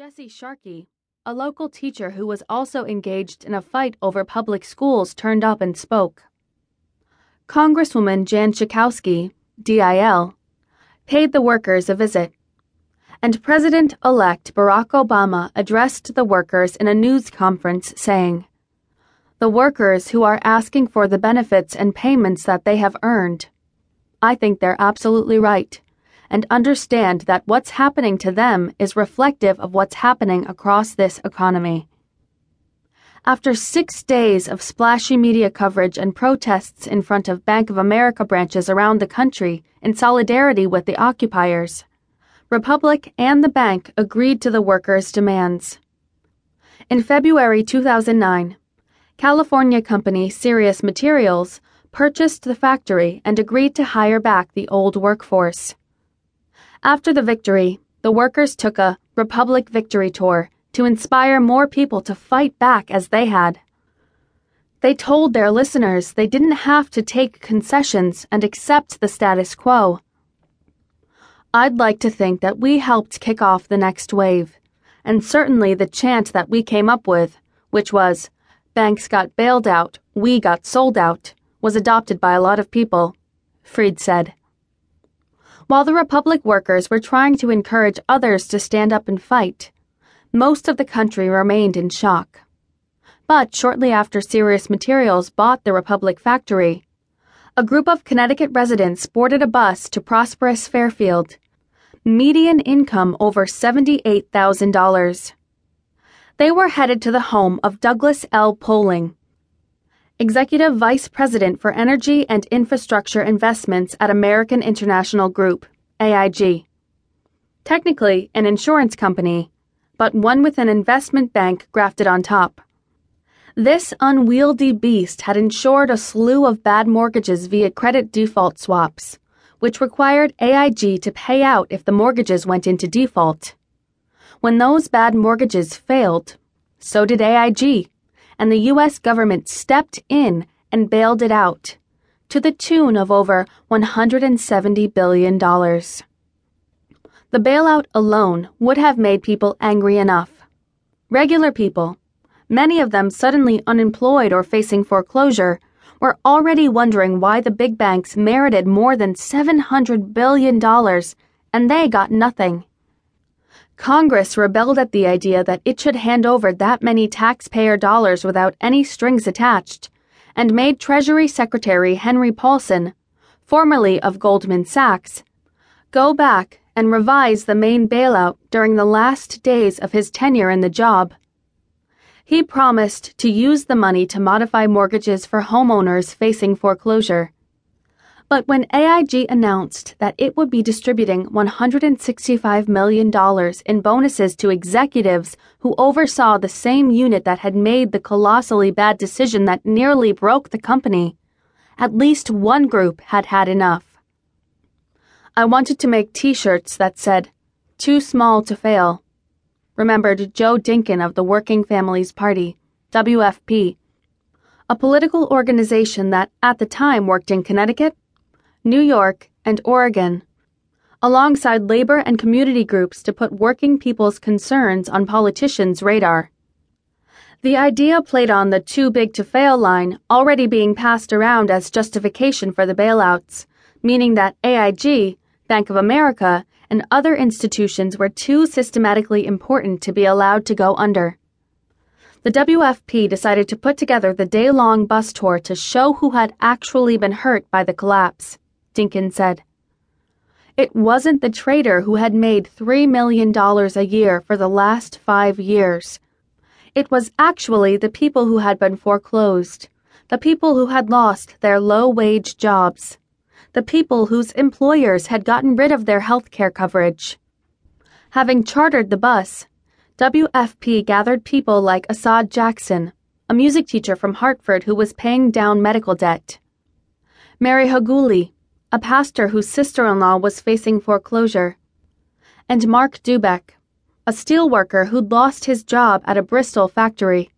Jesse Sharkey, a local teacher who was also engaged in a fight over public schools, turned up and spoke. Congresswoman Jan Schakowsky, DIL, paid the workers a visit. And President elect Barack Obama addressed the workers in a news conference saying, The workers who are asking for the benefits and payments that they have earned. I think they're absolutely right and understand that what's happening to them is reflective of what's happening across this economy. After six days of splashy media coverage and protests in front of Bank of America branches around the country in solidarity with the occupiers, Republic and the bank agreed to the workers' demands. In February 2009, California company Serious Materials purchased the factory and agreed to hire back the old workforce. After the victory, the workers took a Republic Victory Tour to inspire more people to fight back as they had. They told their listeners they didn't have to take concessions and accept the status quo. I'd like to think that we helped kick off the next wave, and certainly the chant that we came up with, which was, Banks got bailed out, we got sold out, was adopted by a lot of people, Fried said. While the Republic workers were trying to encourage others to stand up and fight, most of the country remained in shock. But shortly after Serious Materials bought the Republic factory, a group of Connecticut residents boarded a bus to prosperous Fairfield. Median income over $78,000. They were headed to the home of Douglas L. Poling, Executive Vice President for Energy and Infrastructure Investments at American International Group, AIG. Technically, an insurance company, but one with an investment bank grafted on top. This unwieldy beast had insured a slew of bad mortgages via credit default swaps, which required AIG to pay out if the mortgages went into default. When those bad mortgages failed, so did AIG and the U.S. government stepped in and bailed it out, to the tune of over $170 billion. The bailout alone would have made people angry enough. Regular people, many of them suddenly unemployed or facing foreclosure, were already wondering why the big banks merited more than $700 billion and they got nothing. Congress rebelled at the idea that it should hand over that many taxpayer dollars without any strings attached, and made Treasury Secretary Henry Paulson, formerly of Goldman Sachs, go back and revise the main bailout during the last days of his tenure in the job. He promised to use the money to modify mortgages for homeowners facing foreclosure. But when AIG announced that it would be distributing $165 million in bonuses to executives who oversaw the same unit that had made the colossally bad decision that nearly broke the company, at least one group had had enough. I wanted to make t shirts that said, Too small to fail. Remembered Joe Dinkin of the Working Families Party, WFP, a political organization that at the time worked in Connecticut New York, and Oregon, alongside labor and community groups to put working people's concerns on politicians' radar. The idea played on the too big to fail line already being passed around as justification for the bailouts, meaning that AIG, Bank of America, and other institutions were too systematically important to be allowed to go under. The WFP decided to put together the day long bus tour to show who had actually been hurt by the collapse. Dinkin said. It wasn't the trader who had made $3 million a year for the last five years. It was actually the people who had been foreclosed, the people who had lost their low wage jobs, the people whose employers had gotten rid of their health care coverage. Having chartered the bus, WFP gathered people like Assad Jackson, a music teacher from Hartford who was paying down medical debt, Mary Haguli, a pastor whose sister in law was facing foreclosure, and Mark Dubeck, a steelworker who'd lost his job at a Bristol factory.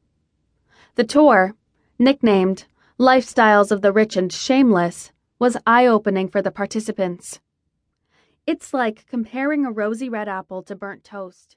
The tour, nicknamed Lifestyles of the Rich and Shameless, was eye opening for the participants. It's like comparing a rosy red apple to burnt toast.